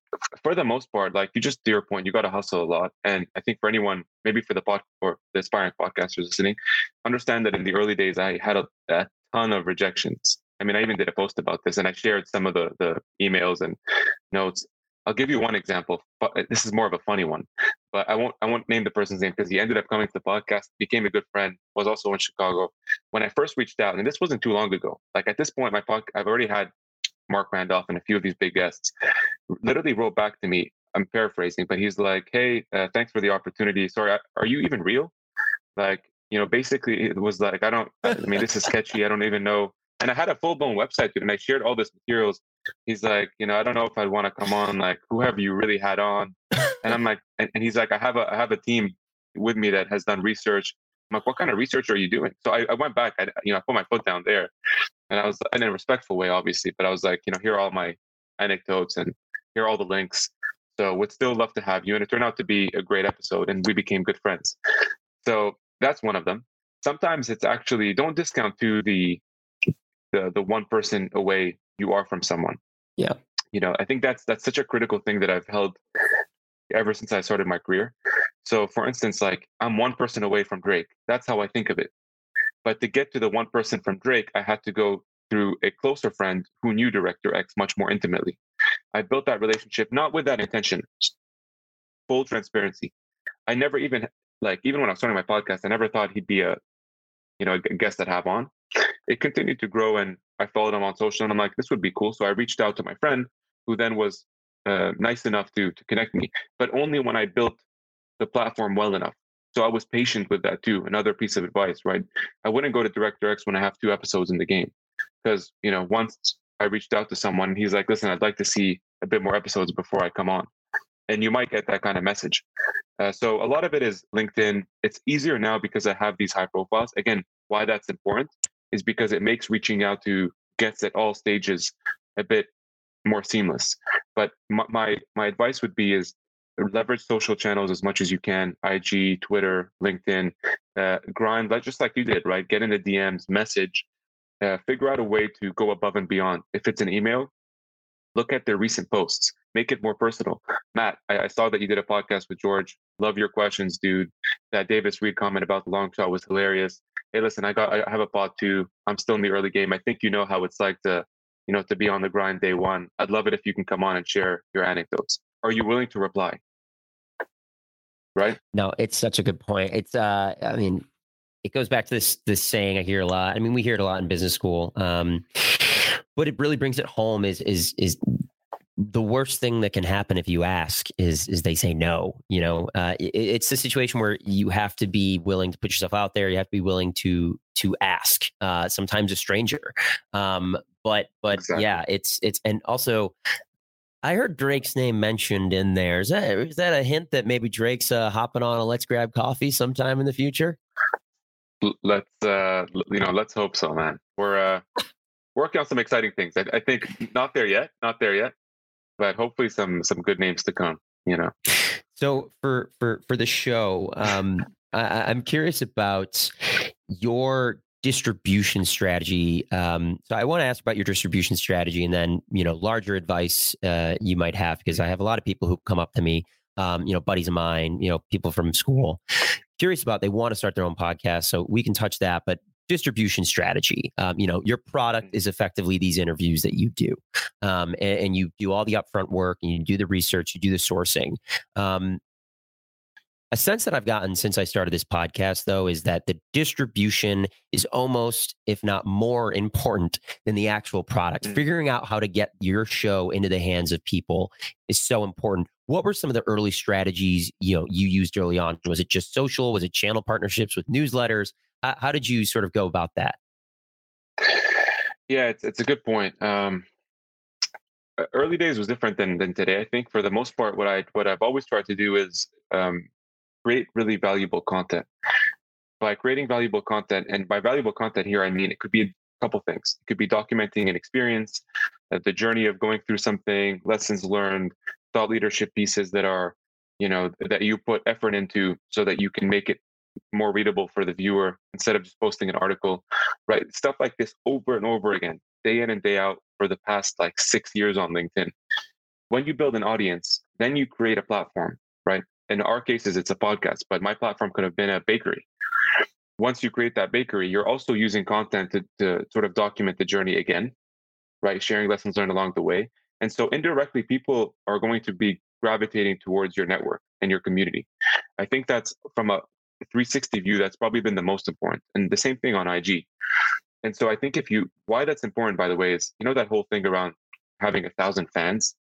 for the most part, like you just to your point, you got to hustle a lot. And I think for anyone, maybe for the pod or the aspiring podcasters listening, understand that in the early days, I had a, a ton of rejections. I mean, I even did a post about this, and I shared some of the the emails and notes. I'll give you one example. But uh, this is more of a funny one, but I won't I won't name the person's name because he ended up coming to the podcast, became a good friend, was also in Chicago. When I first reached out, and this wasn't too long ago. Like at this point, my pod, I've already had Marc Randolph and a few of these big guests, literally wrote back to me. I'm paraphrasing, but he's like, "Hey, uh, thanks for the opportunity. Sorry, are you even real?" Like, you know, basically, it was like, "I don't. I mean, this is sketchy. I don't even know." And I had a full blown website, dude, and I shared all this materials. He's like, you know, I don't know if I'd want to come on. Like, who have you really had on? And I'm like, and, and he's like, I have a I have a team with me that has done research. I'm like, what kind of research are you doing? So I, I went back. I you know I put my foot down there, and I was in a respectful way, obviously, but I was like, you know, here are all my anecdotes and here are all the links. So would still love to have you. And it turned out to be a great episode and we became good friends. So that's one of them. Sometimes it's actually don't discount to the the the one person away you are from someone. Yeah. You know, I think that's that's such a critical thing that I've held ever since I started my career. So for instance, like I'm one person away from Drake. That's how I think of it. But to get to the one person from Drake, I had to go through a closer friend who knew Director X much more intimately. I built that relationship not with that intention, full transparency. I never even like even when I was starting my podcast, I never thought he'd be a you know a guest that have on. It continued to grow, and I followed him on social, and I'm like, this would be cool. So I reached out to my friend, who then was uh, nice enough to to connect me, but only when I built the platform well enough. So I was patient with that too. Another piece of advice, right? I wouldn't go to Director X when I have two episodes in the game, because you know once I reached out to someone, he's like, "Listen, I'd like to see a bit more episodes before I come on," and you might get that kind of message. Uh, so a lot of it is LinkedIn. It's easier now because I have these high profiles. Again, why that's important is because it makes reaching out to guests at all stages a bit more seamless. But my my, my advice would be is leverage social channels as much as you can ig twitter linkedin uh, grind like just like you did right? Get in the dms message uh, figure out a way to go above and beyond. If it's an email look at their recent posts. Make it more personal. Matt I, I saw that you did a podcast with george. Love your questions dude. That davis reed comment about the long shot was hilarious. Hey listen i got i have a pod too. I'm still in the early game. I think you know how it's like to you know to be on the grind day one. I'd love it if you can come on and share your anecdotes are you willing to reply? Right? No it's such a good point. It's uh i mean it goes back to this this saying i hear a lot. I mean we hear it a lot in business school um but it really brings it home is is is the worst thing that can happen if you ask is is they say no you know? Uh, it, it's a situation where you have to be willing to put yourself out there. You have to be willing to to ask uh, sometimes a stranger. Um, but but exactly. yeah it's it's and also I heard Drake's name mentioned in there. Is that is that a hint that maybe Drake's uh, hopping on a Let's Grab Coffee sometime in the future? Let's uh, you know, let's hope so, man. We're uh, working on some exciting things. I, I think not there yet, not there yet, but hopefully some some good names to come. You know. So for for for the show, um, I, I'm curious about your distribution strategy. Um, so I want to ask about your distribution strategy, and then you know larger advice uh, you might have because I have a lot of people who come up to me, um, you know, buddies of mine, you know, people from school, curious about they want to start their own podcast. So we can touch that, but distribution strategy. Um, you know, your product is effectively these interviews that you do, um, and, and, you do all the upfront work, and you do the research, you do the sourcing. Um, a sense that I've gotten since I started this podcast, though, is that the distribution is almost, if not more important than the actual product. Mm. Figuring out how to get your show into the hands of people is so important. What were some of the early strategies you know you used early on? Was it just social? Was it channel partnerships with newsletters? How, how did you sort of go about that? Yeah, it's it's a good point. Um, early days was different than than today. I think for the most part, what I what I've always tried to do is um, create really valuable content. By creating valuable content, and by valuable content here, I mean it could be a couple things. It could be documenting an experience, uh, the journey of going through something, lessons learned, thought leadership pieces that are, you know, that you put effort into so that you can make it more readable for the viewer instead of just posting an article, right? Stuff like this over and over again, day in and day out for the past like six years on LinkedIn. When you build an audience, then you create a platform, right? In our cases, it's a podcast, but my platform could have been a bakery. Once you create that bakery, you're also using content to, to sort of document the journey again, right? Sharing lessons learned along the way. And so indirectly, people are going to be gravitating towards your network and your community. I think that's from a 360 view, that's probably been the most important. And the same thing on IG. And so I think if you, why that's important, by the way, is you know that whole thing around having a thousand fans.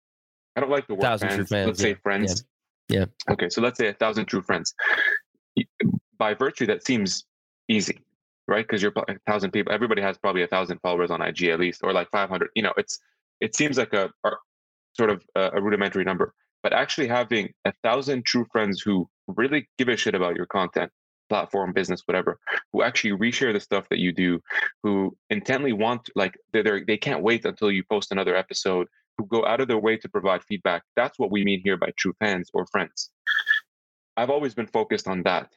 I don't like the word fans. fans. Let's yeah. say friends. Yeah. Okay, so let's say a thousand true friends. By virtue, that seems easy, right? Because you're a thousand people. Everybody has probably a thousand followers on IG at least, or like 500. You know, it's it seems like a, a sort of a, a rudimentary number. But actually having a thousand true friends who really give a shit about your content, platform, business, whatever, who actually reshare the stuff that you do, who intently want like they're, they can't wait until you post another episode who go out of their way to provide feedback. That's what we mean here by true fans or friends. I've always been focused on that.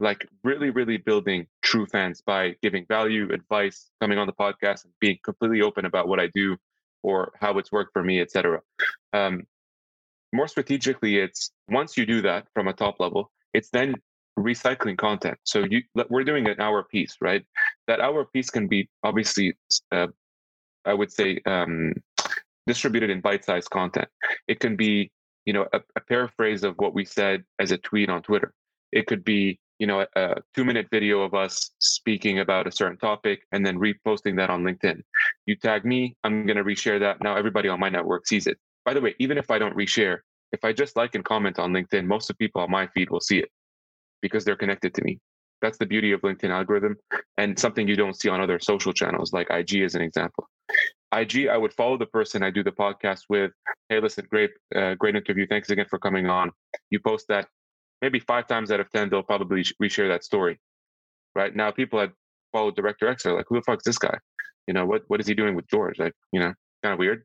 Like really, really building true fans by giving value, advice, coming on the podcast, and being completely open about what I do or how it's worked for me, etc. Um, more strategically, it's once you do that from a top level, it's then recycling content. So you, we're doing an hour piece, right? That hour piece can be obviously, uh, I would say, um, distributed in bite-sized content. It can be, you know, a, a paraphrase of what we said as a tweet on Twitter. It could be, you know, a, a two-minute video of us speaking about a certain topic and then reposting that on LinkedIn. You tag me, I'm going to reshare that. Now everybody on my network sees it. By the way, even if I don't reshare, if I just like and comment on LinkedIn, most of the people on my feed will see it because they're connected to me. That's the beauty of LinkedIn algorithm and something you don't see on other social channels like IG as an example. IG, I would follow the person I do the podcast with. Hey, listen, great, uh, great interview. Thanks again for coming on. You post that maybe five times out of 10, they'll probably reshare that story. Right now, people that follow Director X are like, who the fuck's this guy? You know, what, what is he doing with George? Like, you know, kind of weird.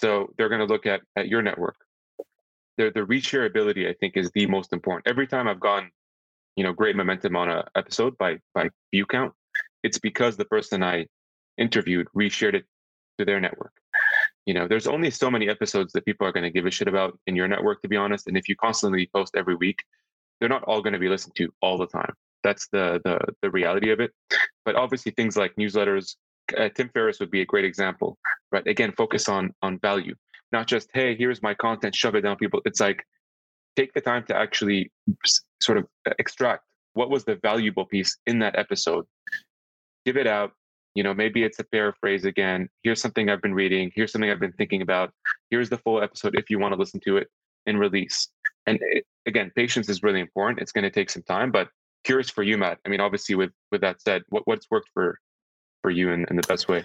So they're going to look at, at your network. The, the reshareability, I think, is the most important. Every time I've gotten you know great momentum on a episode by by view count it's because the person i interviewed reshared it to their network. You know there's only so many episodes that people are going to give a shit about in your network to be honest and if you constantly post every week they're not all going to be listened to all the time. That's the the the reality of it. But obviously things like newsletters uh, tim ferriss would be a great example right? Again focus on on value not just hey here's my content shove it down people. It's like take the time to actually sort of extract what was the valuable piece in that episode give it out you know maybe it's a paraphrase again here's something i've been reading here's something i've been thinking about here's the full episode if you want to listen to it and release. And it, again patience is really important it's going to take some time but curious for you matt. I mean obviously with with that said what, what's worked for for you in, in the best way?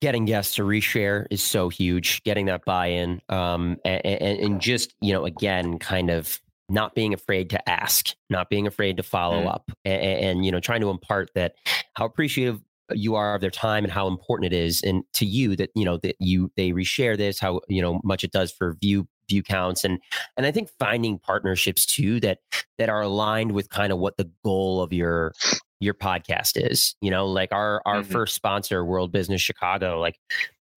Getting guests to reshare is so huge getting that buy-in um, and, and, and, just you know again kind of not being afraid to ask, not being afraid to follow mm. up, and, and, you know, trying to impart that how appreciative you are of their time and how important it is, and to you that you know that you they reshare this, how you know much it does for view view counts, and and I think finding partnerships too that that are aligned with kind of what the goal of your your podcast is. You know, like our our mm-hmm. first sponsor, World Business Chicago, like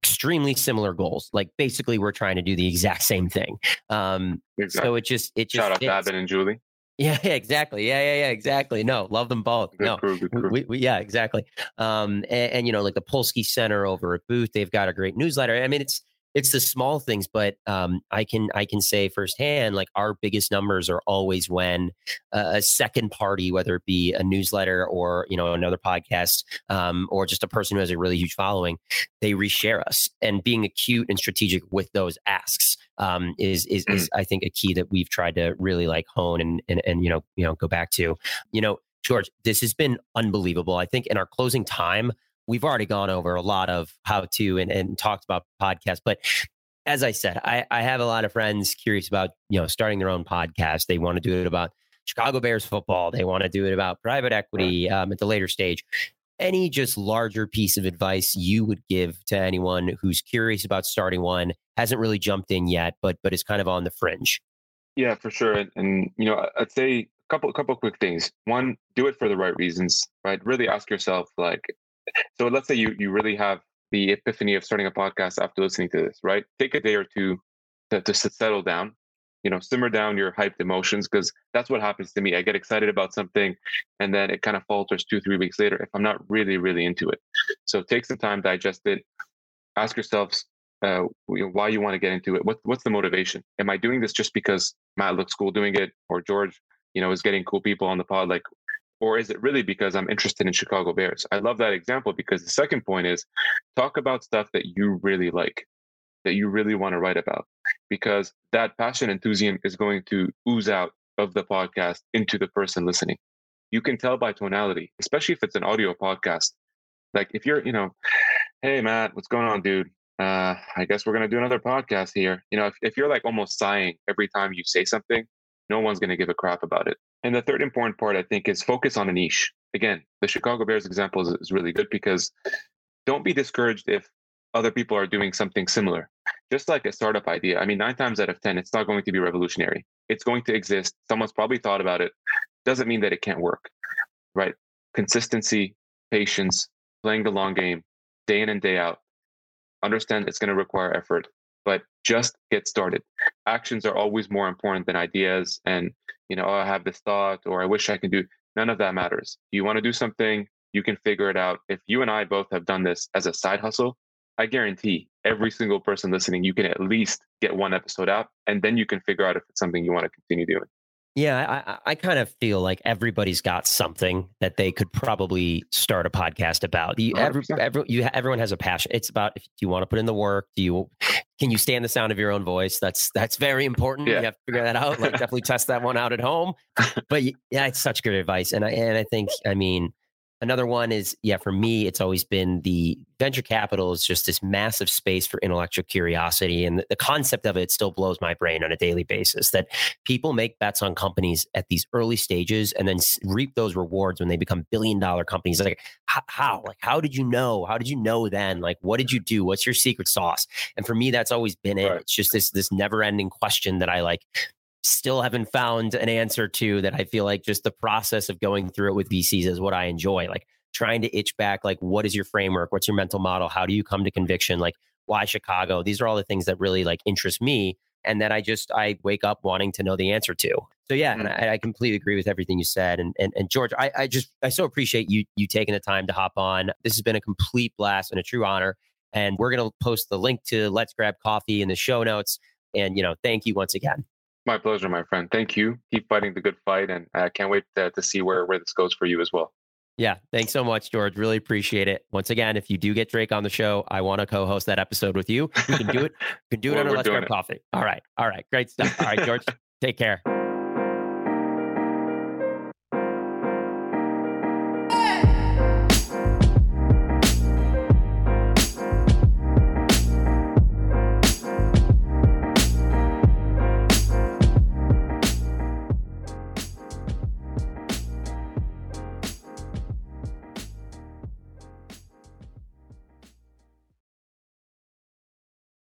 extremely similar goals. Like basically, we're trying to do the exact same thing. Um, exactly. So it just it just shout out Babin and Julie. Yeah, yeah, exactly. Yeah, yeah, yeah, exactly. No, love them both. Good no, crew, crew. We, we, yeah, exactly. Um, and, and, you know, like the Polsky Center over at Booth, they've got a great newsletter. I mean, it's it's the small things, but um, I can I can say firsthand, like our biggest numbers are always when a second party, whether it be a newsletter or you know another podcast, um, or just a person who has a really huge following, they reshare us. And being acute and strategic with those asks um, is is, mm. is I think a key that we've tried to really like hone and and and you know you know go back to. You know, George, this has been unbelievable. I think in our closing time, we've already gone over a lot of how to and, and talked about podcasts. But as I said, I, I have a lot of friends curious about, you know, starting their own podcast. They want to do it about Chicago Bears football. They want to do it about private equity um, at the later stage. Any just larger piece of advice you would give to anyone who's curious about starting one, hasn't really jumped in yet, but but is kind of on the fringe? Yeah, for sure. And, and you know, I'd say a couple couple quick things. One, do it for the right reasons, right? Really ask yourself, like, so let's say you you really have the epiphany of starting a podcast after listening to this, right? Take a day or two to, to settle down, you know, simmer down your hyped emotions because that's what happens to me. I get excited about something and then it kind of falters two, three weeks later if I'm not really, really into it. So take some time, digest it, ask yourselves uh, why you want to get into it. What, what's the motivation? Am I doing this just because Matt looks cool doing it or George, you know, is getting cool people on the pod? Like, or is it really because I'm interested in Chicago Bears? I love that example because the second point is talk about stuff that you really like, that you really want to write about, because that passion enthusiasm is going to ooze out of the podcast into the person listening. You can tell by tonality, especially if it's an audio podcast. Like if you're, you know, hey Matt, what's going on, dude? Uh, I guess we're gonna do another podcast here. You know, if, if you're like almost sighing every time you say something, no one's gonna give a crap about it. And the third important part, I think, is focus on a niche. Again, the Chicago Bears example is, is really good because don't be discouraged if other people are doing something similar. Just like a startup idea. I mean, nine times out of 10, it's not going to be revolutionary. It's going to exist. Someone's probably thought about it. Doesn't mean that it can't work, right? Consistency, patience, playing the long game, day in and day out. Understand it's going to require effort, but just get started. Actions are always more important than ideas. And you know, oh, I have this thought or I wish I can do. None of that matters. You want to do something, you can figure it out. If you and I both have done this as a side hustle, I guarantee every single person listening, you can at least get one episode out, and then you can figure out if it's something you want to continue doing. Yeah, I, I kind of feel like everybody's got something that they could probably start a podcast about. You, every, every, you, everyone has a passion. It's about if you want to put in the work. Do you can you stand the sound of your own voice? That's that's very important. Yeah. You have to figure that out. Like definitely test that one out at home. But yeah, it's such good advice, and I and I think I mean Another one is, yeah, for me, it's always been the venture capital is just this massive space for intellectual curiosity. And the, concept of it still blows my brain on a daily basis that people make bets on companies at these early stages and then reap those rewards when they become billion dollar companies. Like, how? Like, how did you know? How did you know then? Like, what did you do? What's your secret sauce? And for me, that's always been it. Right. It's just this, this never ending question that I like still haven't found an answer to that I feel like just the process of going through it with VCs is what I enjoy. Like trying to itch back, like, what is your framework? What's your mental model? How do you come to conviction? Like, why Chicago? These are all the things that really like interest me and that I just I wake up wanting to know the answer to. So yeah, and mm. I, I, completely agree with everything you said. And and, and George, I, I just I so appreciate you you taking the time to hop on. This has been a complete blast and a true honor. And we're gonna post the link to Let's Grab Coffee in the show notes. And you know, thank you once again. My pleasure, my friend. Thank you. Keep fighting the good fight, and I can't wait to, to see where where this goes for you as well. Yeah, thanks so much, George. Really appreciate it. Once again, if you do get Drake on the show, I want to co-host that episode with you. You can do it. You can do it well, on a Let's Grab Coffee. All right, all right, great stuff. All right, George, take care.